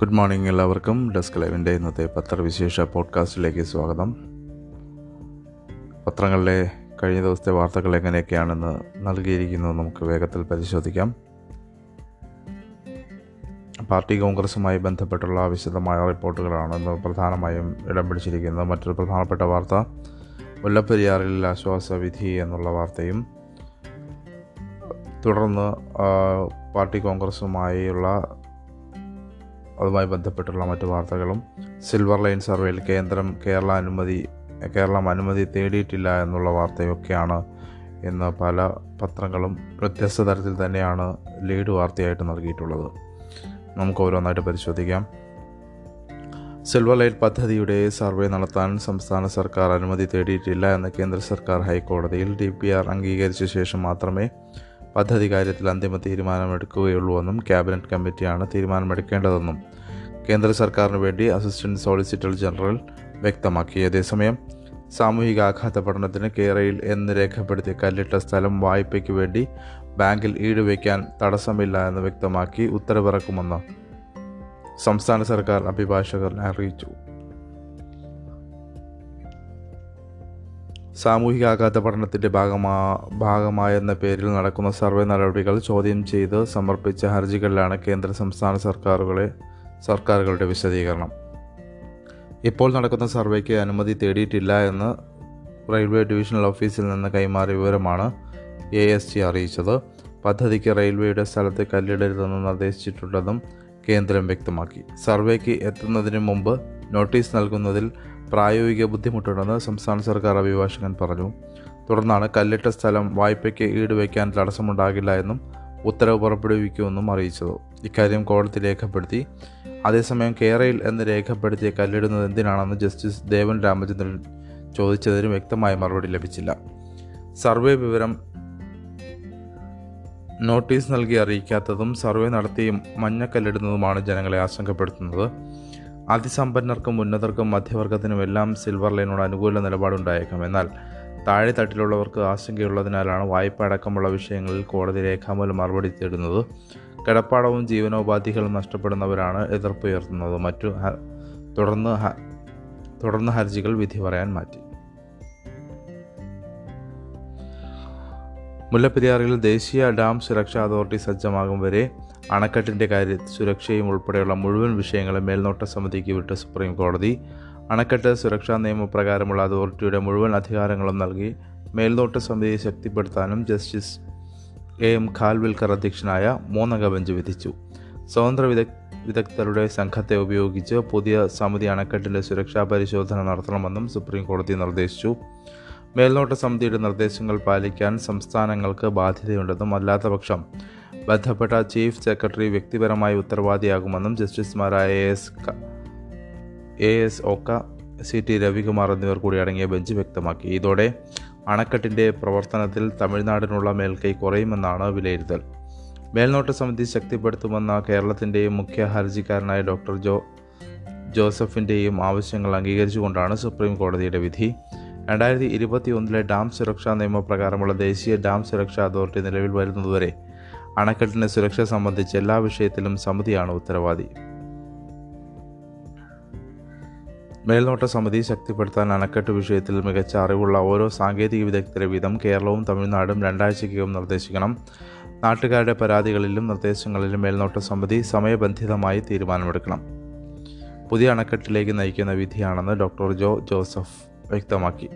Good morning എല്ലാവർക്കും. Desk ലൈവിന്റെ ഇന്നത്തെ പത്രവിശേഷ പോഡ്കാസ്റ്റിലേക്ക് സ്വാഗതം. പത്രങ്ങളിലെ കഴിഞ്ഞ ദിവസത്തെ വാർത്തകൾ എങ്ങനെയൊക്കെയാണെന്ന് നൽകിയിരിക്കുന്നത് നമുക്ക് വേഗത്തിൽ പരിശോധിക്കാം. പാർട്ടി കോൺഗ്രസുമായി ബന്ധപ്പെട്ടുള്ള വിശദമായ റിപ്പോർട്ടുകളാണ് ഇന്ന് പ്രധാനമായും ഇടം പിടിച്ചിരിക്കുന്നത്. മറ്റൊരു പ്രധാനപ്പെട്ട വാർത്ത മുല്ലപ്പെരിയാറിൽ ആശ്വാസ വിധി എന്നുള്ള വാർത്തയും തുടർന്ന് പാർട്ടി കോൺഗ്രസുമായുള്ള അതുമായി ബന്ധപ്പെട്ടുള്ള മറ്റു വാർത്തകളും. സിൽവർ ലൈൻ സർവേയിൽ കേന്ദ്രം കേരള അനുമതി കേരളം അനുമതി തേടിയിട്ടില്ല എന്നുള്ള വാർത്തയൊക്കെയാണ് ഇന്ന് പല പത്രങ്ങളും വ്യത്യസ്ത തരത്തിൽ തന്നെയാണ് ലീഡ് വാർത്തയായിട്ട് നൽകിയിട്ടുള്ളത്. നമുക്ക് ഓരോന്നായിട്ട് പരിശോധിക്കാം. സിൽവർ ലൈൻ പദ്ധതിയുടെ സർവേ നടത്താൻ സംസ്ഥാന സർക്കാർ അനുമതി തേടിയിട്ടില്ല എന്ന് കേന്ദ്ര സർക്കാർ ഹൈക്കോടതിയിൽ ഡി പി ആർ അംഗീകരിച്ച ശേഷം മാത്രമേ പദ്ധതി കാര്യത്തിൽ അന്തിമ തീരുമാനമെടുക്കുകയുള്ളൂവെന്നും ക്യാബിനറ്റ് കമ്മിറ്റിയാണ് തീരുമാനമെടുക്കേണ്ടതെന്നും കേന്ദ്ര സർക്കാരിന് വേണ്ടി അസിസ്റ്റന്റ് സോളിസിറ്റർ ജനറൽ വ്യക്തമാക്കി. അതേസമയം സാമൂഹിക ആഘാത പഠനത്തിന് കേരയിൽ എന്ന് രേഖപ്പെടുത്തിയ കല്ലിട്ട സ്ഥലം വായ്പയ്ക്ക് വേണ്ടി ബാങ്കിൽ ഈടുവയ്ക്കാൻ തടസ്സമില്ല എന്ന് വ്യക്തമാക്കി ഉത്തരവിറക്കുമെന്ന് സംസ്ഥാന സർക്കാർ അഭിഭാഷകർ അറിയിച്ചു. സാമൂഹികാഘാത പഠനത്തിന്റെ ഭാഗമാ ഭാഗമായെന്ന പേരിൽ നടക്കുന്ന സർവേ നടപടികൾ ചോദ്യം ചെയ്ത് സമർപ്പിച്ച ഹർജികളിലാണ് കേന്ദ്ര സംസ്ഥാന സർക്കാരുകളെ സർക്കാരുകളുടെ വിശദീകരണം. ഇപ്പോൾ നടക്കുന്ന സർവേക്ക് അനുമതി തേടിയിട്ടില്ല എന്ന് റെയിൽവേ ഡിവിഷണൽ ഓഫീസിൽ നിന്ന് കൈമാറിയ വിവരമാണ് എ എസ് ടി അറിയിച്ചത്. പദ്ധതിക്ക് റെയിൽവേയുടെ സ്ഥലത്ത് കല്ലിടരുതെന്ന് നിർദ്ദേശിച്ചിട്ടുണ്ടെന്നും കേന്ദ്രം വ്യക്തമാക്കി. സർവേക്ക് എത്തുന്നതിന് മുമ്പ് നോട്ടീസ് നൽകുന്നതിൽ പ്രായോഗിക ബുദ്ധിമുട്ടുണ്ടെന്ന് സംസ്ഥാന സർക്കാർ അഭിഭാഷകൻ പറഞ്ഞു. തുടർന്നാണ് കല്ലിട്ട സ്ഥലം വായ്പയ്ക്ക് ഈടുവയ്ക്കാൻ തടസ്സമുണ്ടാകില്ല എന്നും ഉത്തരവ് പുറപ്പെടുവിക്കുമെന്നും അറിയിച്ചത്. ഇക്കാര്യം കോടതി രേഖപ്പെടുത്തി. അതേസമയം കേരയിൽ എന്ന് രേഖപ്പെടുത്തിയ കല്ലിടുന്നത് എന്തിനാണെന്ന് ജസ്റ്റിസ് ദേവൻ രാമചന്ദ്രൻ ചോദിച്ചതിന് വ്യക്തമായ മറുപടി ലഭിച്ചില്ല. സർവേ വിവരം നോട്ടീസ് നൽകി അറിയിക്കാത്തതും സർവേ നടത്തിയും മഞ്ഞക്കല്ലിടുന്നതുമാണ് ജനങ്ങളെ ആശങ്കപ്പെടുത്തുന്നത്. അതിസമ്പന്നർക്കും ഉന്നതർക്കും മധ്യവർഗത്തിനും എല്ലാം സിൽവർ ലൈനോട് അനുകൂല നിലപാടുണ്ടായേക്കാം. എന്നാൽ താഴെ തട്ടിലുള്ളവർക്ക് ആശങ്കയുള്ളതിനാലാണ് വായ്പ അടക്കമുള്ള വിഷയങ്ങളിൽ കോടതി രേഖാമൂലം മറുപടി തേടുന്നത്. കിടപ്പാടവും ജീവനോപാധികളും നഷ്ടപ്പെടുന്നവരാണ് എതിർപ്പുയർത്തുന്നത്. മറ്റു തുടർന്ന് തുടർന്ന് ഹർജികൾ വിധി പറയാൻ മാറ്റി. മുല്ലപ്പെരിയാറിൽ ദേശീയ ഡാം സുരക്ഷാ അതോറിറ്റി സജ്ജമാകും വരെ അണക്കെട്ടിന്റെ കാര്യത്തിൽ സുരക്ഷയും ഉൾപ്പെടെയുള്ള മുഴുവൻ വിഷയങ്ങളും മേൽനോട്ട സമിതിക്ക് വിട്ട സുപ്രീം കോടതി അണക്കെട്ട് സുരക്ഷാ നിയമപ്രകാരമുള്ള അതോറിറ്റിയുടെ മുഴുവൻ അധികാരങ്ങളും നൽകി മേൽനോട്ട സമിതിയെ ശക്തിപ്പെടുത്താനും ജസ്റ്റിസ് എ എം ഖാൽവിൽക്കർ അധ്യക്ഷനായ മൂന്നംഗ ബെഞ്ച് വിധിച്ചു. സ്വതന്ത്ര വിദഗ് വിദഗ്ധരുടെ സംഘത്തെ ഉപയോഗിച്ച് പുതിയ സമിതി അണക്കെട്ടിന്റെ സുരക്ഷാ പരിശോധന നടത്തണമെന്നും സുപ്രീം കോടതി നിർദ്ദേശിച്ചു. മേൽനോട്ട സമിതിയുടെ നിർദ്ദേശങ്ങൾ പാലിക്കാൻ സംസ്ഥാനങ്ങൾക്ക് ബാധ്യതയുണ്ടെന്നും അല്ലാത്തപക്ഷം ബന്ധപ്പെട്ട ചീഫ് സെക്രട്ടറി വ്യക്തിപരമായി ഉത്തരവാദിയാകുമെന്നും ജസ്റ്റിസുമാരായ A S A S Oka C T Ravikumar എന്നിവർ കൂടി അടങ്ങിയ ബെഞ്ച് വ്യക്തമാക്കി. ഇതോടെ അണക്കെട്ടിന്റെ പ്രവർത്തനത്തിൽ തമിഴ്നാടിനുള്ള മേൽക്കൈ കുറയുമെന്നാണ് വിലയിരുത്തൽ. മേൽനോട്ട സമിതി ശക്തിപ്പെടുത്തുമെന്ന കേരളത്തിന്റെയും മുഖ്യ ഹർജിക്കാരനായ ഡോക്ടർ ജോ ജോസഫിന്റെയും ആവശ്യങ്ങൾ അംഗീകരിച്ചുകൊണ്ടാണ് സുപ്രീം കോടതിയുടെ വിധി. രണ്ടായിരത്തി ഇരുപത്തി ഒന്നിലെ ഡാം സുരക്ഷാ നിയമപ്രകാരമുള്ള ദേശീയ ഡാം സുരക്ഷാ അതോറിറ്റി നിലവിൽ വരുന്നതുവരെ അണക്കെട്ടിന്റെ സുരക്ഷ സംബന്ധിച്ച് എല്ലാ വിഷയത്തിലും സമിതിയാണ് ഉത്തരവാദി. മേൽനോട്ട സമിതി ശക്തിപ്പെടുത്താൻ അണക്കെട്ട് വിഷയത്തിൽ മികച്ച അറിവുള്ള ഓരോ സാങ്കേതിക വിദഗ്ധരെ വീതം കേരളവും തമിഴ്നാടും രണ്ടാഴ്ചയ്ക്കകം നിർദ്ദേശിക്കണം. നാട്ടുകാരുടെ പരാതികളിലും നിർദ്ദേശങ്ങളിലും മേൽനോട്ട സമിതി സമയബന്ധിതമായി തീരുമാനമെടുക്കണം. പുതിയ അണക്കെട്ടിലേക്ക് നയിക്കുന്ന വിധിയാണെന്ന് ഡോക്ടർ ജോ ജോസഫ് വ്യക്തമാക്കി.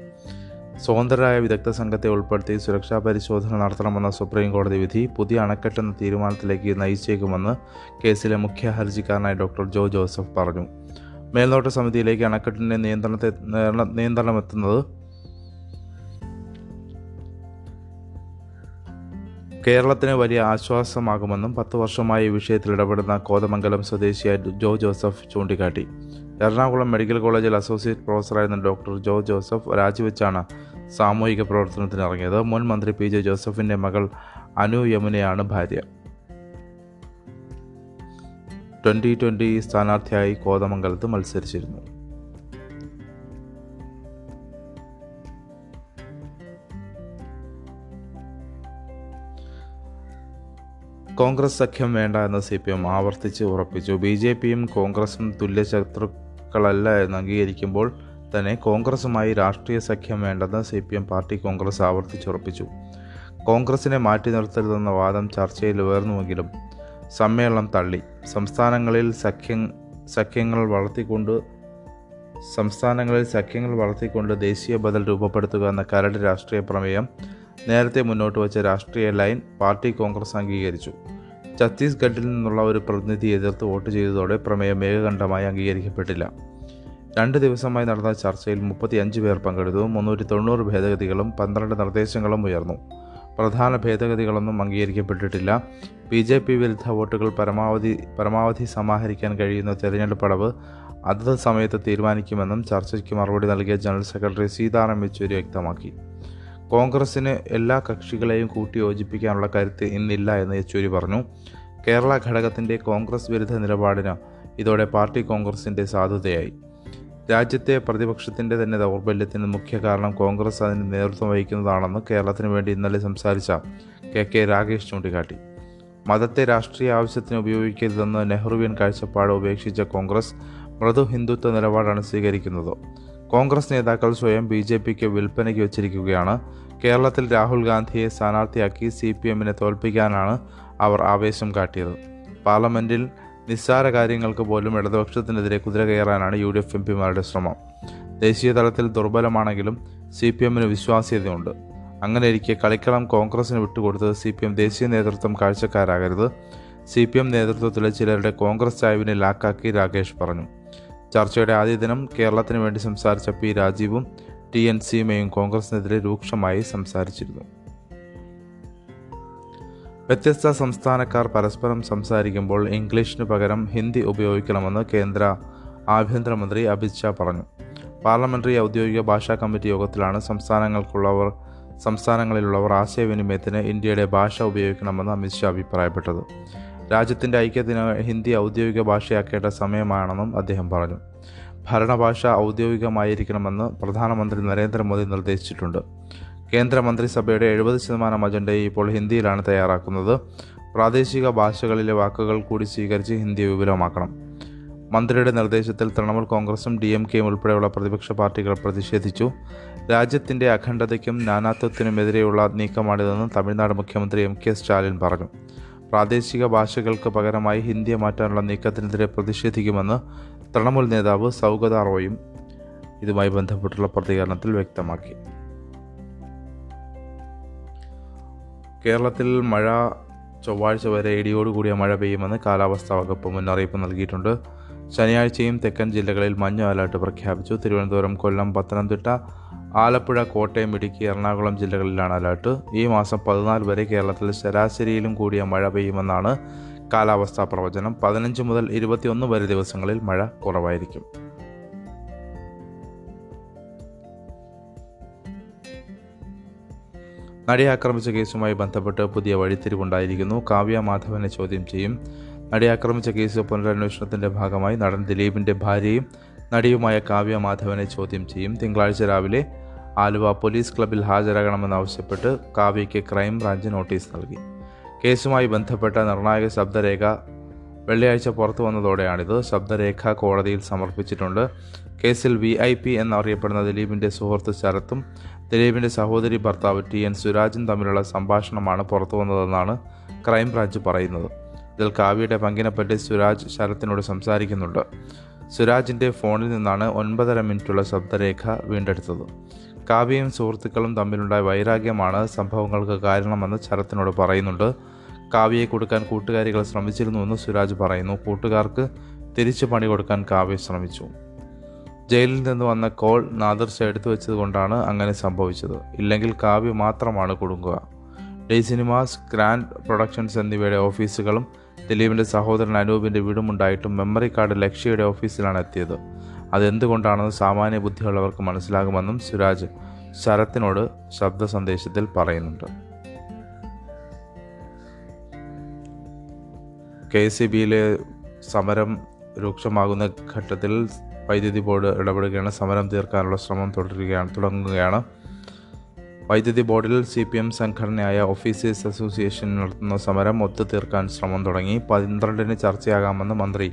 സ്വതന്ത്രരായ വിദഗ്ധ സംഘത്തെ ഉൾപ്പെടുത്തി സുരക്ഷാ പരിശോധന നടത്തണമെന്ന സുപ്രീം കോടതി വിധി പുതിയ അണക്കെട്ടെന്ന തീരുമാനത്തിലേക്ക് നയിച്ചേക്കുമെന്ന് കേസിലെ മുഖ്യ ഹർജിക്കാരനായ ഡോക്ടർ ജോ ജോസഫ് പറഞ്ഞു. മേൽനോട്ട സമിതിയിലേക്ക് അണക്കെട്ടിന്റെ നിയന്ത്രണത്തെ നിയന്ത്രണമെത്തുന്നത് കേരളത്തിന് വലിയ ആശ്വാസമാകുമെന്നും പത്ത് വർഷമായി ഈ വിഷയത്തിൽ ഇടപെടുന്ന കോതമംഗലം സ്വദേശിയായ ജോ ജോസഫ് ചൂണ്ടിക്കാട്ടി. എറണാകുളം മെഡിക്കൽ കോളേജിൽ അസോസിയേറ്റ് പ്രൊഫസറായിരുന്ന ഡോക്ടർ ജോ ജോസഫ് രാജിവെച്ചാണ് സാമൂഹിക പ്രവർത്തനത്തിന് ഇറങ്ങിയത്. മുൻ മന്ത്രി പി ജെ ജോസഫിന്റെ മകൾ അനു യമുനയാണ് ഭാര്യ. ട്വന്റി ട്വന്റി സ്ഥാനാർത്ഥിയായി കോതമംഗലത്ത് മത്സരിച്ചിരുന്നു. കോൺഗ്രസ് സഖ്യം വേണ്ട എന്ന് സി പി എം ആവർത്തിച്ച് ഉറപ്പിച്ചു. ബി ജെ പിയും കോൺഗ്രസും തുല്യ ശത്രുക്കളല്ല എന്ന് അംഗീകരിക്കുമ്പോൾ തന്നെ കോൺഗ്രസുമായി രാഷ്ട്രീയ സഖ്യം വേണ്ടെന്ന് C P M party congress ആവർത്തിച്ചുറപ്പിച്ചു. കോൺഗ്രസിനെ മാറ്റി നിർത്തരുതെന്ന വാദം ചർച്ചയിൽ ഉയർന്നുവെങ്കിലും സമ്മേളനം തള്ളി. സംസ്ഥാനങ്ങളിൽ സഖ്യ സഖ്യങ്ങൾ വളർത്തിക്കൊണ്ട് സംസ്ഥാനങ്ങളിൽ സഖ്യങ്ങൾ വളർത്തിക്കൊണ്ട് ദേശീയ ബദൽ രൂപപ്പെടുത്തുക എന്ന കരട് രാഷ്ട്രീയ പ്രമേയം നേരത്തെ മുന്നോട്ട് വച്ച രാഷ്ട്രീയ ലൈൻ പാർട്ടി കോൺഗ്രസ് അംഗീകരിച്ചു. ഛത്തീസ്ഗഡിൽ നിന്നുള്ള ഒരു പ്രതിനിധി എതിർത്ത് വോട്ട് ചെയ്തതോടെ പ്രമേയം ഏകകണ്ഠമായി അംഗീകരിക്കപ്പെട്ടില്ല. രണ്ട് ദിവസമായി നടന്ന ചർച്ചയിൽ മുപ്പത്തിയഞ്ച് പേർ പങ്കെടുത്തു മുന്നൂറ്റി തൊണ്ണൂറ് ഭേദഗതികളും പന്ത്രണ്ട് നിർദ്ദേശങ്ങളും ഉയർന്നു. പ്രധാന ഭേദഗതികളൊന്നും അംഗീകരിക്കപ്പെട്ടിട്ടില്ല. ബി ജെ പി വിരുദ്ധ വോട്ടുകൾ പരമാവധി പരമാവധി സമാഹരിക്കാൻ കഴിയുന്ന തെരഞ്ഞെടുപ്പ് അടവ് അതത് സമയത്ത് തീരുമാനിക്കുമെന്നും ചർച്ചയ്ക്ക് മറുപടി നൽകിയ ജനറൽ സെക്രട്ടറി സീതാറാം യെച്ചൂരി വ്യക്തമാക്കി. കോൺഗ്രസിന് എല്ലാ കക്ഷികളെയും കൂട്ടി യോജിപ്പിക്കാനുള്ള കരുത്ത് ഇന്നില്ല എന്ന് യെച്ചൂരി പറഞ്ഞു. കേരള ഘടകത്തിന്റെ കോൺഗ്രസ് വിരുദ്ധ നിലപാടിന് ഇതോടെ പാർട്ടി കോൺഗ്രസിന്റെ സാധുതയായി. രാജ്യത്തെ പ്രതിപക്ഷത്തിന്റെ തന്നെ ദൗർബല്യത്തിന് മുഖ്യ കാരണം കോൺഗ്രസ് അതിന് നേതൃത്വം വഹിക്കുന്നതാണെന്ന് കേരളത്തിന് വേണ്ടി ഇന്നലെ സംസാരിച്ച കെ കെ രാഗേഷ് ചൂണ്ടിക്കാട്ടി. മതത്തെ രാഷ്ട്രീയ ആവശ്യത്തിന് ഉപയോഗിക്കരുതെന്ന് നെഹ്റുവിയൻ കാഴ്ചപ്പാട് ഉപേക്ഷിച്ച കോൺഗ്രസ് മൃദു ഹിന്ദുത്വ നിലപാടാണ് സ്വീകരിക്കുന്നത്. കോൺഗ്രസ് നേതാക്കൾ സ്വയം ബി ജെ പിക്ക് വിൽപ്പനയ്ക്ക് വച്ചിരിക്കുകയാണ്. കേരളത്തിൽ രാഹുൽ ഗാന്ധിയെ സ്ഥാനാർത്ഥിയാക്കി സി പി എമ്മിനെ തോൽപ്പിക്കാനാണ് അവർ ആവേശം കാട്ടിയത്. പാർലമെന്റിൽ നിസ്സാര കാര്യങ്ങൾക്ക് പോലും ഇടതുപക്ഷത്തിനെതിരെ കുതിര കയറാനാണ് യു ഡി എഫ് എം പിമാരുടെ ശ്രമം. ദേശീയ തലത്തിൽ ദുർബലമാണെങ്കിലും സി പി എമ്മിന് വിശ്വാസ്യതയുണ്ട്. അങ്ങനെ ഇരിക്കെ കളിക്കളം കോൺഗ്രസിന് വിട്ടുകൊടുത്തത് സി പി എം ദേശീയ നേതൃത്വം കാഴ്ചക്കാരാകരുത്. സി പി എം നേതൃത്വത്തിലെ ചിലരുടെ കോൺഗ്രസ് ചായവിനെ ലാക്കാക്കി രാകേഷ് പറഞ്ഞു. ചർച്ചയുടെ ആദ്യ ദിനം കേരളത്തിന് വേണ്ടി സംസാരിച്ച പി രാജീവും ടി എൻ സീമയും കോൺഗ്രസിനെതിരെ രൂക്ഷമായി സംസാരിച്ചിരുന്നു. വ്യത്യസ്ത സംസ്ഥാനക്കാർ പരസ്പരം സംസാരിക്കുമ്പോൾ ഇംഗ്ലീഷിന് പകരം ഹിന്ദി ഉപയോഗിക്കണമെന്ന് കേന്ദ്ര ആഭ്യന്തരമന്ത്രി അമിത് ഷാ പറഞ്ഞു. പാർലമെന്ററി ഔദ്യോഗിക ഭാഷാ കമ്മിറ്റി യോഗത്തിലാണ് സംസ്ഥാനങ്ങൾക്കുള്ളവർ സംസ്ഥാനങ്ങളിലുള്ളവർ ആശയവിനിമയത്തിന് ഇന്ത്യയുടെ ഭാഷ ഉപയോഗിക്കണമെന്ന് അമിത് ഷാ അഭിപ്രായപ്പെട്ടത്. രാജ്യത്തിന്റെ ഐക്യത്തിന് ഹിന്ദി ഔദ്യോഗിക ഭാഷയാക്കേണ്ട സമയമാണെന്നും അദ്ദേഹം പറഞ്ഞു. ഭരണഭാഷ ഔദ്യോഗികമായിരിക്കണമെന്ന് പ്രധാനമന്ത്രി നരേന്ദ്രമോദി നിർദ്ദേശിച്ചിട്ടുണ്ട്. കേന്ദ്ര മന്ത്രിസഭയുടെ എഴുപത് ശതമാനം അജണ്ടയെ ഇപ്പോൾ ഹിന്ദിയിലാണ് തയ്യാറാക്കുന്നത്. പ്രാദേശിക ഭാഷകളിലെ വാക്കുകൾ കൂടി സ്വീകരിച്ച് ഹിന്ദി വിപുലമാക്കണം. മന്ത്രിയുടെ നിർദ്ദേശത്തിൽ തൃണമൂൽ കോൺഗ്രസും ഡി എം കെയും ഉൾപ്പെടെയുള്ള പ്രതിപക്ഷ പാർട്ടികൾ പ്രതിഷേധിച്ചു. രാജ്യത്തിന്റെ അഖണ്ഡതയ്ക്കും നാനാത്വത്തിനുമെതിരെയുള്ള നീക്കമാണിതെന്ന് തമിഴ്നാട് മുഖ്യമന്ത്രി എം കെ സ്റ്റാലിൻ പറഞ്ഞു. പ്രാദേശിക ഭാഷകൾക്ക് പകരമായി ഹിന്ദിയെ മാറ്റാനുള്ള നീക്കത്തിനെതിരെ പ്രതിഷേധിക്കുമെന്ന് തൃണമൂൽ നേതാവ് സൗഗത റോയും ഇതുമായി ബന്ധപ്പെട്ടുള്ള പ്രതികരണത്തിൽ വ്യക്തമാക്കി. കേരളത്തിൽ മഴ ചൊവ്വാഴ്ച വരെ ഇടിയോടുകൂടിയ മഴ പെയ്യുമെന്ന് കാലാവസ്ഥാ വകുപ്പ് മുന്നറിയിപ്പ് നൽകിയിട്ടുണ്ട്. ശനിയാഴ്ചയും തെക്കൻ ജില്ലകളിൽ മഞ്ഞ അലർട്ട് പ്രഖ്യാപിച്ചു. തിരുവനന്തപുരം കൊല്ലം പത്തനംതിട്ട ആലപ്പുഴ കോട്ടയം ഇടുക്കി എറണാകുളം ജില്ലകളിലാണ് അലർട്ട്. ഈ മാസം പതിനാല് വരെ കേരളത്തിൽ ശരാശരിയിലും കൂടിയ മഴ പെയ്യുമെന്നാണ് കാലാവസ്ഥാ പ്രവചനം. പതിനഞ്ച് മുതൽ ഇരുപത്തിയൊന്ന് വരെ ദിവസങ്ങളിൽ മഴ കുറവായിരിക്കും. നടിയെ ആക്രമിച്ച കേസുമായി ബന്ധപ്പെട്ട് പുതിയ വഴിത്തിരിവുണ്ടായിരിക്കുന്നു. കാവ്യ മാധവനെ ചോദ്യം ചെയ്യും. നടിയെ ആക്രമിച്ച കേസ് പുനരന്വേഷണത്തിന്റെ ഭാഗമായി നടൻ ദിലീപിന്റെ ഭാര്യയും നടിയുമായ കാവ്യ മാധവനെ ചോദ്യം ചെയ്യും. തിങ്കളാഴ്ച രാവിലെ ആലുവ പോലീസ് ക്ലബിൽ ഹാജരാകണമെന്നാവശ്യപ്പെട്ട് കാവ്യയ്ക്ക് ക്രൈംബ്രാഞ്ച് നോട്ടീസ് നൽകി. കേസുമായി ബന്ധപ്പെട്ട നിർണായക ശബ്ദരേഖ വെള്ളിയാഴ്ച പുറത്തു വന്നതോടെയാണിത്. ശബ്ദരേഖ കോടതിയിൽ സമർപ്പിച്ചിട്ടുണ്ട്. കേസിൽ വി ഐ പി എന്നറിയപ്പെടുന്ന ദിലീപിന്റെ സുഹൃത്ത് ശരത്തും ദിലീപിന്റെ സഹോദരി ഭർത്താവ് ടി എൻ സുരാജും തമ്മിലുള്ള സംഭാഷണമാണ് പുറത്തു വന്നതെന്നാണ് ക്രൈംബ്രാഞ്ച് പറയുന്നത്. ഇതിൽ കാവ്യയുടെ പങ്കിനെപ്പറ്റി സുരാജ് ശരത്തിനോട് സംസാരിക്കുന്നുണ്ട്. സുരാജിന്റെ ഫോണിൽ നിന്നാണ് ഒൻപതര മിനിറ്റുള്ള ശബ്ദരേഖ വീണ്ടെടുത്തത്. കാവ്യയും സുഹൃത്തുക്കളും തമ്മിലുണ്ടായ വൈരാഗ്യമാണ് സംഭവങ്ങൾക്ക് കാരണമെന്ന് ശരത്തിനോട് പറയുന്നുണ്ട്. കാവ്യയെ കൊടുക്കാൻ കൂട്ടുകാരികൾ ശ്രമിച്ചിരുന്നുവെന്ന് സുരാജ് പറയുന്നു. കൂട്ടുകാർക്ക് തിരിച്ചു പണി കൊടുക്കാൻ കാവ്യ ശ്രമിച്ചു. ജയിലിൽ നിന്ന് വന്ന കോൾ നാദർഷ എടുത്തു വെച്ചതുകൊണ്ടാണ് അങ്ങനെ സംഭവിച്ചത്. ഇല്ലെങ്കിൽ കാവ്യ മാത്രമാണ് കുടുങ്ങുക. ഡേ സിനിമാസ് ഗ്രാൻഡ് പ്രൊഡക്ഷൻസ് എന്നിവയുടെ ഓഫീസുകളും ദിലീപിന്റെ സഹോദരൻ അനൂപിന്റെ വീടുമുണ്ടായിട്ടും മെമ്മറി കാർഡ് ലക്ഷ്യയുടെ ഓഫീസിലാണ് എത്തിയത്. അതെന്തുകൊണ്ടാണെന്ന് സാമാന്യ ബുദ്ധിയുള്ളവർക്ക് മനസ്സിലാകുമെന്നും സുരാജ് ശരത്തിനോട് ശബ്ദ സന്ദേശത്തിൽ പറയുന്നുണ്ട്. കെ സി ബിയിലെ സമരം രൂക്ഷമാകുന്ന ഘട്ടത്തിൽ വൈദ്യുതി ബോർഡ് ഇടപെടുകയാണ്. സമരം തീർക്കാനുള്ള ശ്രമം തുടരുകയാണ് തുടങ്ങുകയാണ്. വൈദ്യുതി ബോർഡിൽ സി പി എം സംഘടനയായ ഓഫീസേഴ്സ് അസോസിയേഷൻ നടത്തുന്ന സമരം ഒത്തു തീർക്കാൻ ശ്രമം തുടങ്ങി. പന്ത്രണ്ടിന് ചർച്ചയാകാമെന്ന് മന്ത്രി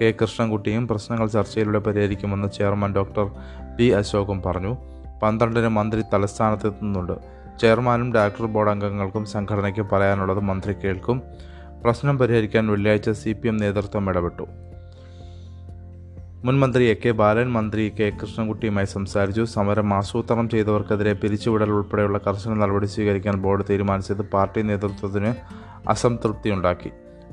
കെ. കൃഷ്ണൻകുട്ടിയും പ്രശ്നങ്ങൾ ചർച്ചയിലൂടെ പരിഹരിക്കുമെന്ന് ചെയർമാൻ ഡോക്ടർ പി. അശോകും പറഞ്ഞു. പന്ത്രണ്ടിന് മന്ത്രി തലസ്ഥാനത്തെത്തുന്നുണ്ട്. ചെയർമാനും ഡയറക്ടർ ബോർഡ് അംഗങ്ങൾക്കും സംഘടനയ്ക്ക് പറയാനുള്ളത് മന്ത്രി കേൾക്കും. പ്രശ്നം പരിഹരിക്കാൻ വെള്ളിയാഴ്ച സി പി എം നേതൃത്വം ഇടപെട്ടു. മുൻ മന്ത്രി എ കെ ബാലൻ മന്ത്രി കെ കൃഷ്ണൻകുട്ടിയുമായി സംസാരിച്ചു. സമരം ആസൂത്രണം ചെയ്തവർക്കെതിരെ പിരിച്ചുവിടൽ ഉൾപ്പെടെയുള്ള കർശന നടപടി സ്വീകരിക്കാൻ ബോർഡ് തീരുമാനിച്ചത് പാർട്ടി നേതൃത്വത്തിന് അസംതൃപ്തിയുണ്ടാക്കി.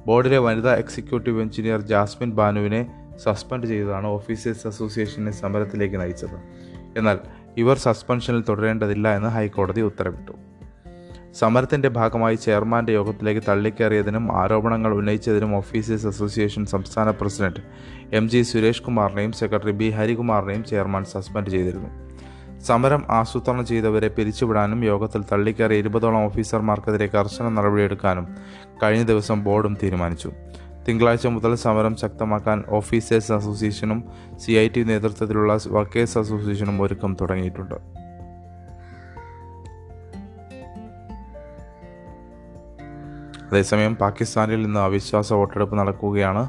ബോർഡിലെ വനിതാ എക്സിക്യൂട്ടീവ് എഞ്ചിനീയർ ജാസ്മിൻ ബാനുവിനെ സസ്പെൻഡ് ചെയ്തതാണ് ഓഫീസേഴ്സ് അസോസിയേഷനെ സമരത്തിലേക്ക് നയിച്ചത്. എന്നാൽ ഇവർ സസ്പെൻഷനിൽ തുടരേണ്ടതില്ല എന്ന് ഹൈക്കോടതി ഉത്തരവിട്ടു. സമരത്തിന്റെ ഭാഗമായി ചെയർമാന്റെ യോഗത്തിലേക്ക് തള്ളിക്കയറിയതിനും ആരോപണങ്ങൾ ഉന്നയിച്ചതിനും ഓഫീസേഴ്സ് അസോസിയേഷൻ സംസ്ഥാന പ്രസിഡന്റ് എം ജി സുരേഷ് കുമാറിനെയും സെക്രട്ടറി ബി ഹരികുമാറിനെയും ചെയർമാൻ സസ്പെൻഡ് ചെയ്തിരുന്നു. സമരം ആസൂത്രണം ചെയ്തവരെ പിരിച്ചുവിടാനും യോഗത്തിൽ തള്ളിക്കയറിയ ഇരുപതോളം ഓഫീസർമാർക്കെതിരെ കർശന നടപടിയെടുക്കാനും കഴിഞ്ഞ ദിവസം ബോർഡും തീരുമാനിച്ചു. തിങ്കളാഴ്ച മുതൽ സമരം ശക്തമാക്കാൻ ഓഫീസേഴ്സ് അസോസിയേഷനും സി ഐ ടി നേതൃത്വത്തിലുള്ള വർക്കേഴ്സ് അസോസിയേഷനും ഒരുക്കം തുടങ്ങിയിട്ടുണ്ട്. അതേസമയം പാകിസ്ഥാനിൽ നിന്ന് അവിശ്വാസ വോട്ടെടുപ്പ് നടക്കുകയാണ്.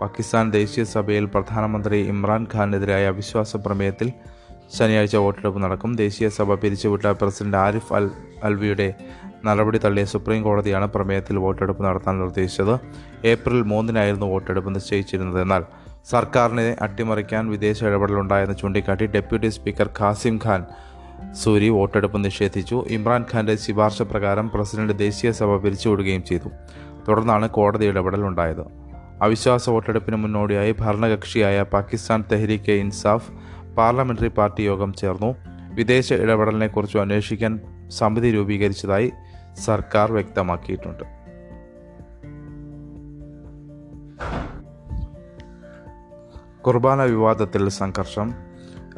പാകിസ്ഥാൻ ദേശീയ സഭയിൽ പ്രധാനമന്ത്രി ഇമ്രാൻഖാനെതിരായ അവിശ്വാസ പ്രമേയത്തിൽ ശനിയാഴ്ച വോട്ടെടുപ്പ് നടക്കും. ദേശീയ സഭ പിരിച്ചുവിട്ട പ്രസിഡന്റ് ആരിഫ് അൽ അൽവിയുടെ നടപടി തള്ളിയ സുപ്രീം കോടതിയാണ് പ്രമേയത്തിൽ വോട്ടെടുപ്പ് നടത്താൻ നിർദ്ദേശിച്ചത്. ഏപ്രിൽ മൂന്നിനായിരുന്നു വോട്ടെടുപ്പ് നിശ്ചയിച്ചിരുന്നത്. എന്നാൽ സർക്കാരിനെ അട്ടിമറിക്കാൻ വിദേശ ഇടപെടലുണ്ടായെന്ന് ചൂണ്ടിക്കാട്ടി ഡെപ്യൂട്ടി സ്പീക്കർ ഖാസിം ഖാൻ സൂരി വോട്ടെടുപ്പ് നിഷേധിച്ചു. ഇമ്രാൻഖാന്റെ ശുപാർശ പ്രകാരം പ്രസിഡന്റ് ദേശീയ സഭ പിരിച്ചുവിടുകയും ചെയ്തു. തുടർന്നാണ് കോടതി ഇടപെടൽ ഉണ്ടായത് അവിശ്വാസ വോട്ടെടുപ്പിന് മുന്നോടിയായി ഭരണകക്ഷിയായ പാകിസ്ഥാൻ തെഹ്രീക്ക് ഇൻസാഫ് പാർലമെന്ററി പാർട്ടി യോഗം ചേർന്നു. വിദേശ ഇടപെടലിനെക്കുറിച്ച് അന്വേഷിക്കാൻ സമിതി രൂപീകരിച്ചതായി സർക്കാർ വ്യക്തമാക്കിയിട്ടുണ്ട്. കുർബാന വിവാദത്തിൽ സംഘർഷം.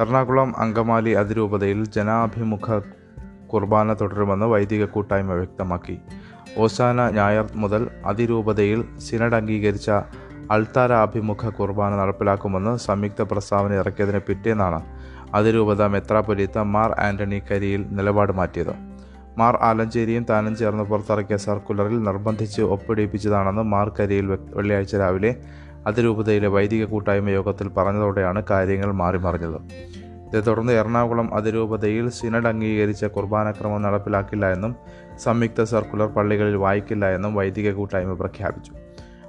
എറണാകുളം അങ്കമാലി അതിരൂപതയിൽ ജനാഭിമുഖ കുർബാന തുടരുമെന്ന് വൈദിക കൂട്ടായ്മ വ്യക്തമാക്കി. ഓശാന ഞായർ മുതൽ അതിരൂപതയിൽ സിനഡ് അംഗീകരിച്ച അൾത്താര അഭിമുഖ കുർബാന നടപ്പിലാക്കുമെന്ന് സംയുക്ത പ്രസ്താവന ഇറക്കിയതിന് പിറ്റേന്നാണ് അതിരൂപത മെത്രാപൊലീത്ത മാർ ആന്റണി കരിയിൽ നിലപാട് മാറ്റിയത്. മാർ ആലഞ്ചേരിയും താനും ചേർന്ന് പുറത്തിറക്കിയ സർക്കുലറിൽ നിർബന്ധിച്ച് ഒപ്പിടിപ്പിച്ചതാണെന്ന് മാർ കരിയിൽ വെള്ളിയാഴ്ച രാവിലെ അതിരൂപതയിലെ വൈദിക കൂട്ടായ്മ യോഗത്തിൽ പറഞ്ഞതോടെയാണ് കാര്യങ്ങൾ മാറിമറിഞ്ഞത് ഇതേ തുടർന്ന് എറണാകുളം അതിരൂപതയിൽ സിനഡ് അംഗീകരിച്ച കുർബാനക്രമം നടപ്പിലാക്കില്ല എന്നും സംയുക്ത സർക്കുലർ പള്ളികളിൽ വായിക്കില്ല എന്നും വൈദിക കൂട്ടായ്മ പ്രഖ്യാപിച്ചു.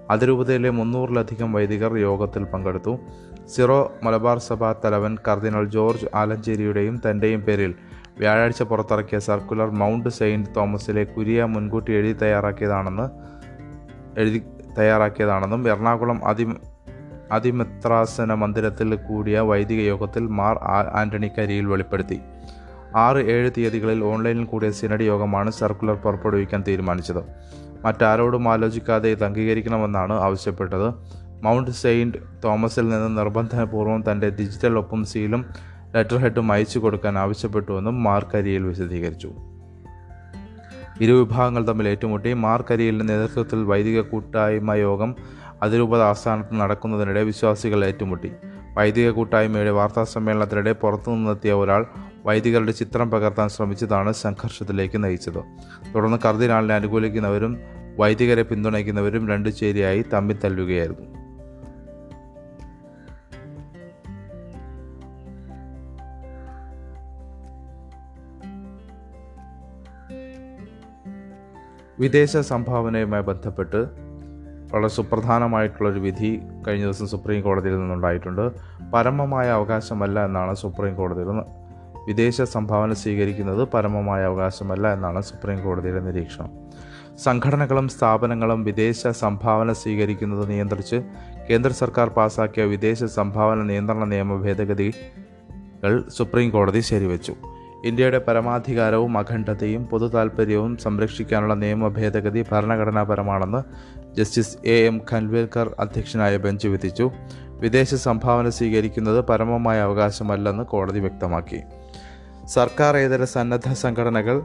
അതിരൂപതയിലെ മുന്നൂറിലധികം വൈദികർ യോഗത്തിൽ പങ്കെടുത്തു. സിറോ മലബാർ സഭാ തലവൻ കർദിനൽ ജോർജ് ആലഞ്ചേരിയുടെയും തന്റെയും പേരിൽ വ്യാഴാഴ്ച പുറത്തിറക്കിയ സർക്കുലർ മൗണ്ട് സെയിന്റ് തോമസിലെ കുരിയ മുൻകൂട്ടി എഴുതി തയ്യാറാക്കിയതാണെന്ന് എഴുതി തയ്യാറാക്കിയതാണെന്നും എറണാകുളം അതി അതിമിത്രാസന മന്ദിരത്തിൽ കൂടിയ വൈദിക യോഗത്തിൽ മാർ ആന്റണി കരിയിൽ വെളിപ്പെടുത്തി. ആറ് ഏഴ് തീയതികളിൽ ഓൺലൈനിൽ കൂടിയ സിനഡ് യോഗമാണ് സർക്കുലർ പുറപ്പെടുവിക്കാൻ തീരുമാനിച്ചത്. മറ്റാരോടും ആലോചിക്കാതെ ഇത് അംഗീകരിക്കണമെന്നാണ് ആവശ്യപ്പെട്ടത്. മൗണ്ട് സെയിന്റ് തോമസിൽ നിന്ന് നിർബന്ധപൂർവം തന്റെ ഡിജിറ്റൽ ഒപ്പും സീലും ലെറ്റർ ഹെഡും അയച്ചു കൊടുക്കാൻ ആവശ്യപ്പെട്ടുവെന്നും മാർ കരിയിൽ വിശദീകരിച്ചു. ഇരുവിഭാഗങ്ങൾ തമ്മിൽ ഏറ്റുമുട്ടി. മാർക്കരിയിലെ നേതൃത്വത്തിൽ വൈദിക കൂട്ടായ്മ യോഗം അതിരൂപത ആസ്ഥാനത്ത് നടക്കുന്നതിനിടെ വിശ്വാസികൾ ഏറ്റുമുട്ടി. വൈദിക കൂട്ടായ്മയുടെ വാർത്താ സമ്മേളനത്തിനിടെ പുറത്തുനിന്നെത്തിയ ഒരാൾ വൈദികരുടെ ചിത്രം പകർത്താൻ ശ്രമിച്ചതാണ് സംഘർഷത്തിലേക്ക് നയിച്ചത്. തുടർന്ന് കർദിനാളിനെ അനുകൂലിക്കുന്നവരും വൈദികരെ പിന്തുണയ്ക്കുന്നവരും രണ്ടു ചേരിയായി തമ്മിൽ തല്ലുകയായിരുന്നു. വിദേശ സംഭാവനയുമായി ബന്ധപ്പെട്ട് വളരെ സുപ്രധാനമായിട്ടുള്ളൊരു വിധി കഴിഞ്ഞ ദിവസം സുപ്രീം കോടതിയിൽ നിന്നുണ്ടായിട്ടുണ്ട്. പരമമായ അവകാശമല്ല എന്നാണ് സുപ്രീം കോടതിയിൽ വിദേശ സംഭാവന സ്വീകരിക്കുന്നത് പരമമായ അവകാശമല്ല എന്നാണ് സുപ്രീം കോടതിയുടെ നിരീക്ഷണം. സംഘടനകളും സ്ഥാപനങ്ങളും വിദേശ സംഭാവന സ്വീകരിക്കുന്നത് നിയന്ത്രിച്ച് കേന്ദ്ര സർക്കാർ പാസാക്കിയ വിദേശ സംഭാവന നിയന്ത്രണ നിയമ ഭേദഗതികൾ സുപ്രീം കോടതി ശരിവെച്ചു. ഇന്ത്യയുടെ പരമാധികാരവും അഖണ്ഡതയും പൊതു താൽപ്പര്യവും സംരക്ഷിക്കാനുള്ള നിയമ ഭേദഗതി ഭരണഘടനാപരമാണെന്ന് ജസ്റ്റിസ് എ എം ഖൻവേൽക്കർ അധ്യക്ഷനായ ബെഞ്ച് വിധിച്ചു. വിദേശ സംഭാവന സ്വീകരിക്കുന്നത് പരമമായ അവകാശമല്ലെന്ന് കോടതി വ്യക്തമാക്കി. സർക്കാർ ഇതര സന്നദ്ധ സംഘടനകൾ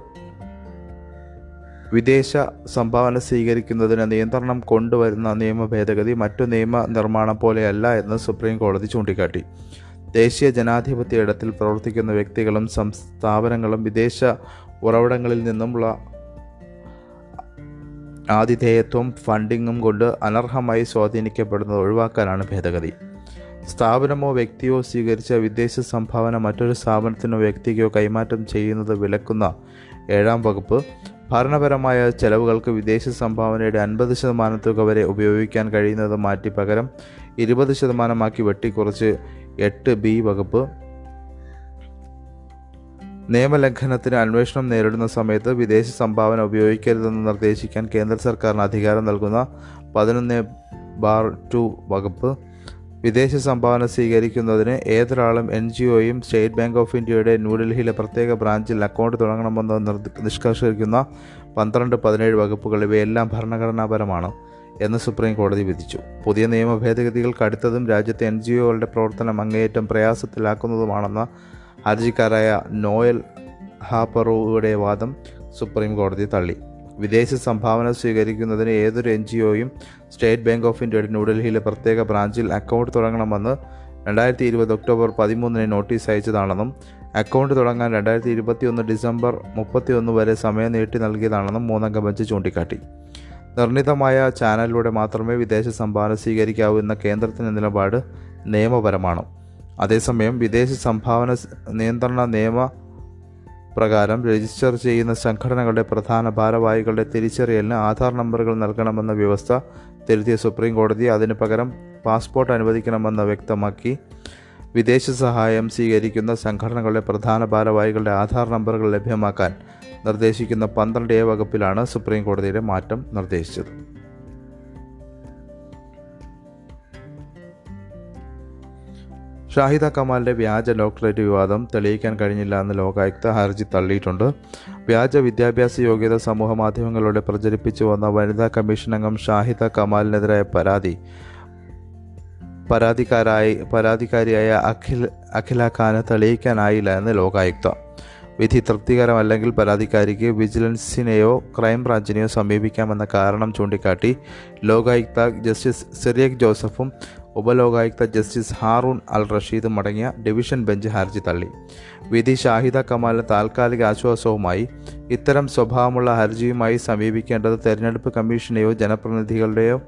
വിദേശ സംഭാവന സ്വീകരിക്കുന്നതിന് നിയന്ത്രണം കൊണ്ടുവരുന്ന നിയമ ഭേദഗതി മറ്റു നിയമ നിർമ്മാണം പോലെയല്ല എന്ന് സുപ്രീം കോടതി ചൂണ്ടിക്കാട്ടി. ദേശീയ ജനാധിപത്യ ഇടത്തിൽ പ്രവർത്തിക്കുന്ന വ്യക്തികളും സ്ഥാപനങ്ങളും വിദേശ ഉറവിടങ്ങളിൽ നിന്നുമുള്ള ആതിഥേയത്വം ഫണ്ടിങ്ങും കൊണ്ട് അനർഹമായി സ്വാധീനിക്കപ്പെടുന്നത് ഒഴിവാക്കാനാണ് ഭേദഗതി. സ്ഥാപനമോ വ്യക്തിയോ സ്വീകരിച്ച വിദേശ സംഭാവന മറ്റൊരു സ്ഥാപനത്തിനോ വ്യക്തിക്കോ കൈമാറ്റം ചെയ്യുന്നത് വിലക്കുന്ന ഏഴാം വകുപ്പ് ഭരണപരമായ ചെലവുകൾക്ക് വിദേശ സംഭാവനയുടെ അൻപത് ശതമാനം തുക വരെ ഉപയോഗിക്കാൻ കഴിയുന്നത് മാറ്റി പകരം ഇരുപത് ശതമാനമാക്കി വെട്ടിക്കുറച്ച് എട്ട് ബി വകുപ്പ്. നിയമലംഘനത്തിന് അന്വേഷണം നേരിടുന്ന സമയത്ത് വിദേശ സംഭാവന ഉപയോഗിക്കരുതെന്ന് നിർദ്ദേശിക്കാൻ കേന്ദ്ര സർക്കാരിന് അധികാരം നൽകുന്ന പതിനൊന്ന് ബാർ ടു വകുപ്പ്. വിദേശ സംഭാവന സ്വീകരിക്കുന്നതിന് ഏതൊരാളും എൻ ജി ഒയും സ്റ്റേറ്റ് ബാങ്ക് ഓഫ് ഇന്ത്യയുടെ ന്യൂഡൽഹിയിലെ പ്രത്യേക ബ്രാഞ്ചിൽ അക്കൗണ്ട് തുടങ്ങണമെന്ന് നിഷ്കർഷിക്കുന്ന പന്ത്രണ്ട് പതിനേഴ് വകുപ്പുകൾ ഇവയെല്ലാം ഭരണഘടനാപരമാണ്. എന്ന് സുപ്രീം കോടതി വിധിച്ചു. പുതിയ നിയമ ഭേദഗതികൾ കടുത്തതും രാജ്യത്തെ എൻ ജി ഒകളുടെ പ്രവർത്തനം അങ്ങേയറ്റം പ്രയാസത്തിലാക്കുന്നതുമാണെന്ന ഹർജിക്കാരായ നോയൽ ഹാപ്പറോയുടെ വാദം സുപ്രീം കോടതി തള്ളി. വിദേശ സംഭാവന സ്വീകരിക്കുന്നതിന് ഏതൊരു എൻ ജി ഒയും സ്റ്റേറ്റ് ബാങ്ക് ഓഫ് ഇന്ത്യയുടെ ന്യൂഡൽഹിയിലെ പ്രത്യേക ബ്രാഞ്ചിൽ അക്കൗണ്ട് തുടങ്ങണമെന്ന് രണ്ടായിരത്തി ഇരുപത് ഒക്ടോബർ പതിമൂന്നിന് നോട്ടീസ് അയച്ചതാണെന്നും അക്കൗണ്ട് തുടങ്ങാൻ രണ്ടായിരത്തി ഇരുപത്തിയൊന്ന് ഡിസംബർ മുപ്പത്തിയൊന്ന് വരെ സമയം നീട്ടി നൽകിയതാണെന്നും മൂന്നംഗ ബെഞ്ച് ചൂണ്ടിക്കാട്ടി. നിർണിതമായ ചാനലിലൂടെ മാത്രമേ വിദേശ സംഭാവന സ്വീകരിക്കാവൂ എന്ന കേന്ദ്രത്തിന്റെ നിലപാട് നിയമപരമാണ്? അതേസമയം വിദേശ സംഭാവന നിയന്ത്രണ നിയമ പ്രകാരം രജിസ്റ്റർ ചെയ്യുന്ന സംഘടനകളുടെ പ്രധാന ഭാരവാഹികളുടെ തിരിച്ചറിയലിന് ആധാർ നമ്പറുകൾ നൽകണമെന്ന വ്യവസ്ഥ തിരുത്തിയ സുപ്രീം കോടതി അതിനു പകരം പാസ്പോർട്ട് അനുവദിക്കണമെന്ന് വ്യക്തമാക്കി വിദേശ സഹായം സ്വീകരിക്കുന്ന സംഘടനകളുടെ പ്രധാന ഭാരവാഹികളുടെ ആധാർ നമ്പറുകൾ ലഭ്യമാക്കാൻ നിർദ്ദേശിക്കുന്ന പന്ത്രണ്ട് എ വകുപ്പിലാണ് സുപ്രീം കോടതിയുടെ മാറ്റം നിർദ്ദേശിച്ചത്. ഷാഹിദ കമാലിന്റെ വ്യാജ ഡോക്ടറേറ്റ് വിവാദം തെളിയിക്കാൻ കഴിഞ്ഞില്ല എന്ന് ലോകായുക്ത ഹർജി തള്ളിയിട്ടുണ്ട്. വ്യാജ വിദ്യാഭ്യാസ യോഗ്യത സമൂഹ മാധ്യമങ്ങളിലൂടെ പ്രചരിപ്പിച്ചു വന്ന വനിതാ കമ്മീഷൻ അംഗം ഷാഹിദ കമാലിനെതിരായ പരാതി. പരാതിക്കാരായി പരാതിക്കാരിയായ അഖിൽ അഖില ഖാന് തെളിയിക്കാനായില്ല എന്ന് ലോകായുക്ത. വിധി തൃപ്തികരമല്ലെങ്കിൽ പരാതിക്കാരിക്ക് വിജിലൻസിനെയോ ക്രൈംബ്രാഞ്ചിനെയോ സമീപിക്കാമെന്ന കാരണം ചൂണ്ടിക്കാട്ടി ലോകായുക്ത ജസ്റ്റിസ് സിറിയക് ജോസഫും ഉപലോകായുക്ത ജസ്റ്റിസ് ഹാറൂൺ അൽ റഷീദും അടങ്ങിയ ഡിവിഷൻ ബെഞ്ച് ഹർജി തള്ളി. വിധി ഷാഹിദ കമാലിന് താൽക്കാലിക ആശ്വാസവുമായി ഇത്തരം സ്വഭാവമുള്ള ഹർജിയുമായി സമീപിക്കേണ്ടത് തെരഞ്ഞെടുപ്പ് കമ്മീഷനെയോ ജനപ്രതിനിധികളുടെയോ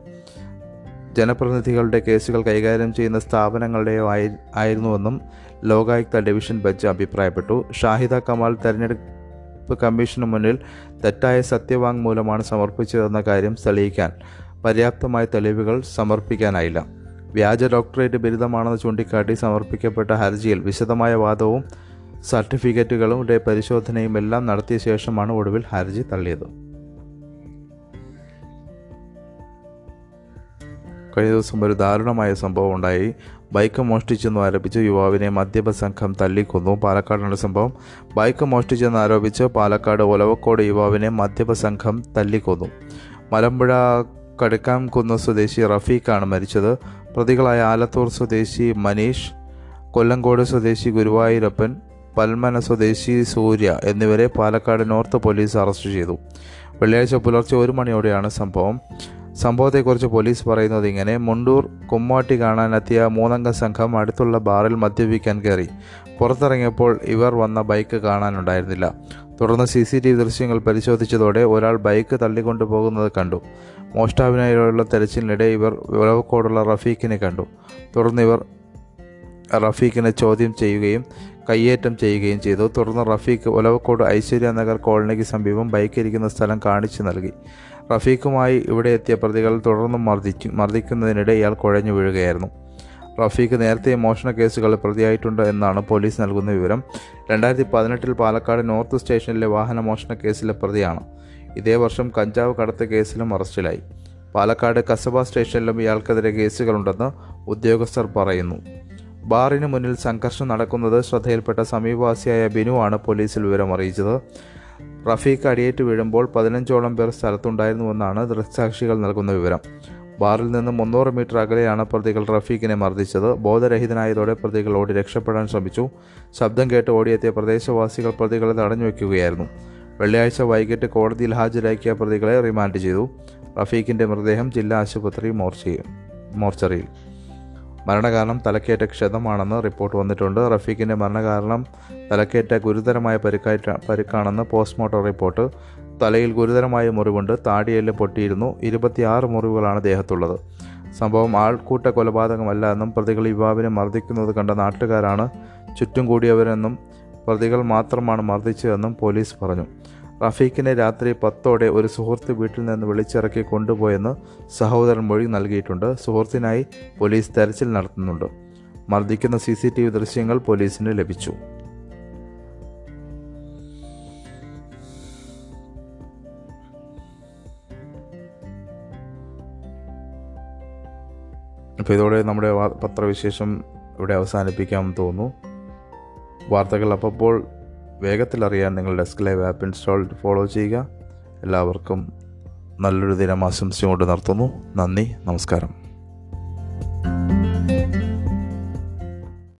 ജനപ്രതിനിധികളുടെ കേസുകൾ കൈകാര്യം ചെയ്യുന്ന സ്ഥാപനങ്ങളുടെയോ ആയി ആയിരുന്നുവെന്നും ലോകായുക്ത ഡിവിഷൻ ബെഞ്ച് അഭിപ്രായപ്പെട്ടു. ഷാഹിദ കമാൽ തെരഞ്ഞെടുപ്പ് കമ്മീഷന് മുന്നിൽ തെറ്റായ സത്യവാങ്മൂലമാണ് സമർപ്പിച്ചതെന്ന കാര്യം തെളിയിക്കാൻ പര്യാപ്തമായ തെളിവുകൾ സമർപ്പിക്കാനായില്ല. വ്യാജ ഡോക്ടറേറ്റ് ബിരുദമാണെന്ന് ചൂണ്ടിക്കാട്ടി സമർപ്പിക്കപ്പെട്ട ഹർജിയിൽ വിശദമായ വാദവും സർട്ടിഫിക്കറ്റുകളുടെ പരിശോധനയും എല്ലാം നടത്തിയ ശേഷമാണ് ഒടുവിൽ ഹർജി തള്ളിയത്. കഴിഞ്ഞ ദിവസം ഒരു ദാരുണമായ സംഭവം ഉണ്ടായി. ബൈക്ക് മോഷ്ടിച്ചെന്ന് ആരോപിച്ച് യുവാവിനെ മദ്യപ സംഘം തല്ലിക്കൊന്നു പാലക്കാടാണ് സംഭവം. ബൈക്ക് മോഷ്ടിച്ചെന്ന് ആരോപിച്ച് പാലക്കാട് ഒലവക്കോട് യുവാവിനെ മദ്യപ സംഘം തല്ലിക്കൊന്നു മലമ്പുഴ കടുക്കാംകുന്ന് സ്വദേശി റഫീഖാണ് മരിച്ചത്. പ്രതികളായ ആലത്തൂർ സ്വദേശി മനീഷ് കൊല്ലങ്കോട് സ്വദേശി ഗുരുവായൂരപ്പൻ പൽമന സ്വദേശി സൂര്യ എന്നിവരെ പാലക്കാട് നോർത്ത് പോലീസ് അറസ്റ്റ് ചെയ്തു. വെള്ളിയാഴ്ച പുലർച്ചെ ഒരു മണിയോടെയാണ് സംഭവം. സംഭവത്തെക്കുറിച്ച് പോലീസ് പറയുന്നത് ഇങ്ങനെ മുണ്ടൂർ കുമ്മാട്ടി കാണാനെത്തിയ മൂന്നംഗ സംഘം അടുത്തുള്ള ബാറിൽ മദ്യപിക്കാൻ കയറി. പുറത്തിറങ്ങിയപ്പോൾ ഇവർ വന്ന ബൈക്ക് കാണാനുണ്ടായിരുന്നില്ല. തുടർന്ന് സി സി ടി വി ദൃശ്യങ്ങൾ പരിശോധിച്ചതോടെ ഒരാൾ ബൈക്ക് തള്ളിക്കൊണ്ടു പോകുന്നത് കണ്ടു. മോഷ്ടാവിനായുള്ള തെരച്ചിലിനിടെ ഇവർ വിളവക്കോടുള്ള റഫീഖിനെ കണ്ടു. തുടർന്ന് ഇവർ റഫീഖിനെ ചോദ്യം ചെയ്യുകയും കയ്യേറ്റം ചെയ്യുകയും ചെയ്തു. തുടർന്ന് റഫീഖ് ഒലവക്കോട് ഐശ്വര്യ നഗർ കോളനിക്ക് സമീപം ബൈക്കിരിക്കുന്ന സ്ഥലം കാണിച്ചു നൽകി. റഫീഖുമായി ഇവിടെ എത്തിയ പ്രതികൾ തുടർന്നും മർദ്ദിച്ചു മർദ്ദിക്കുന്നതിനിടെ ഇയാൾ കുഴഞ്ഞു വീഴുകയായിരുന്നു. റഫീഖ് നേരത്തെ മോഷണ കേസുകളിൽ പ്രതിയായിട്ടുണ്ട് എന്നാണ് പോലീസ് നൽകുന്ന വിവരം. രണ്ടായിരത്തി പതിനെട്ടിൽ പാലക്കാട് നോർത്ത് സ്റ്റേഷനിലെ വാഹന മോഷണ കേസിലെ പ്രതിയാണ്. ഇതേ വർഷം കഞ്ചാവ് കടത്ത് കേസിലും അറസ്റ്റിലായി. പാലക്കാട് കസബ സ്റ്റേഷനിലും ഇയാൾക്കെതിരെ കേസുകളുണ്ടെന്ന് ഉദ്യോഗസ്ഥർ പറയുന്നു. ബാറിന് മുന്നിൽ സംഘർഷം നടക്കുന്നത് ശ്രദ്ധയിൽപ്പെട്ട സമീപവാസിയായ ബിനു ആണ് പോലീസിൽ വിവരം അറിയിച്ചത് റഫീഖ് അടിയേറ്റ് വീഴുമ്പോൾ പതിനഞ്ചോളം പേർ സ്ഥലത്തുണ്ടായിരുന്നുവെന്നാണ് ദൃക്സാക്ഷികൾ നൽകുന്ന വിവരം. ബാറിൽ നിന്ന് മുന്നൂറ് മീറ്റർ അകലെയാണ് പ്രതികൾ റഫീഖിനെ മർദ്ദിച്ചത്. ബോധരഹിതനായതോടെ പ്രതികൾ ഓടി രക്ഷപ്പെടാൻ ശ്രമിച്ചു. ശബ്ദം കേട്ട് ഓടിയെത്തിയ പ്രദേശവാസികൾ പ്രതികളെ തടഞ്ഞു വയ്ക്കുകയായിരുന്നു വെള്ളിയാഴ്ച വൈകിട്ട് കോടതിയിൽ ഹാജരാക്കിയ പ്രതികളെ റിമാൻഡ് ചെയ്തു. റഫീഖിന്റെ മൃതദേഹം ജില്ലാ ആശുപത്രി മോർച്ചറിയിൽ. മരണകാരണം തലക്കേറ്റ ക്ഷതമാണെന്ന് റിപ്പോർട്ട് വന്നിട്ടുണ്ട്. റഫീഖിന്റെ മരണകാരണം തലക്കേറ്റ ഗുരുതരമായ പരിക്കാറ്റ പരിക്കാണെന്ന് പോസ്റ്റ്മോർട്ടം റിപ്പോർട്ട്. തലയിൽ ഗുരുതരമായ മുറിവുണ്ട്. താടിയെല്ല് പൊട്ടിയിരുന്നു. ഇരുപത്തിയാറ് മുറിവുകളാണ് ദേഹത്തുള്ളത്. സംഭവം ആൾക്കൂട്ട കൊലപാതകമല്ല എന്നും പ്രതികൾ യുവാവിനെ മർദ്ദിക്കുന്നത് കണ്ട നാട്ടുകാരാണ്. ചുറ്റും കൂടിയവരെന്നും പ്രതികൾ മാത്രമാണ് മർദ്ദിച്ചതെന്നും പോലീസ് പറഞ്ഞു. റഫീഖിനെ രാത്രി പത്തോടെ ഒരു സുഹൃത്ത് വീട്ടിൽ നിന്ന് വിളിച്ചിറക്കി കൊണ്ടുപോയെന്ന് സഹോദരൻ മൊഴി നൽകിയിട്ടുണ്ട്. സുഹൃത്തിനായി പോലീസ് തെരച്ചിൽ നടത്തുന്നുണ്ട്. മർദ്ദിക്കുന്ന സി സി ടി വി ദൃശ്യങ്ങൾ പോലീസിന് ലഭിച്ചു. അപ്പോൾ ഇതോടെ നമ്മുടെ പത്രവിശേഷം ഇവിടെ അവസാനിപ്പിക്കാമെന്ന് തോന്നുന്നു. വാർത്തകൾ അപ്പോൾ വേഗത്തിലറിയാൻ നിങ്ങൾ Desk Live app install follow ചെയ്യുക. എല്ലാവർക്കും നല്ലൊരു ദിനം ആശംസിച്ചുകൊണ്ട് നിർത്തുന്നു. നന്ദി നമസ്കാരം.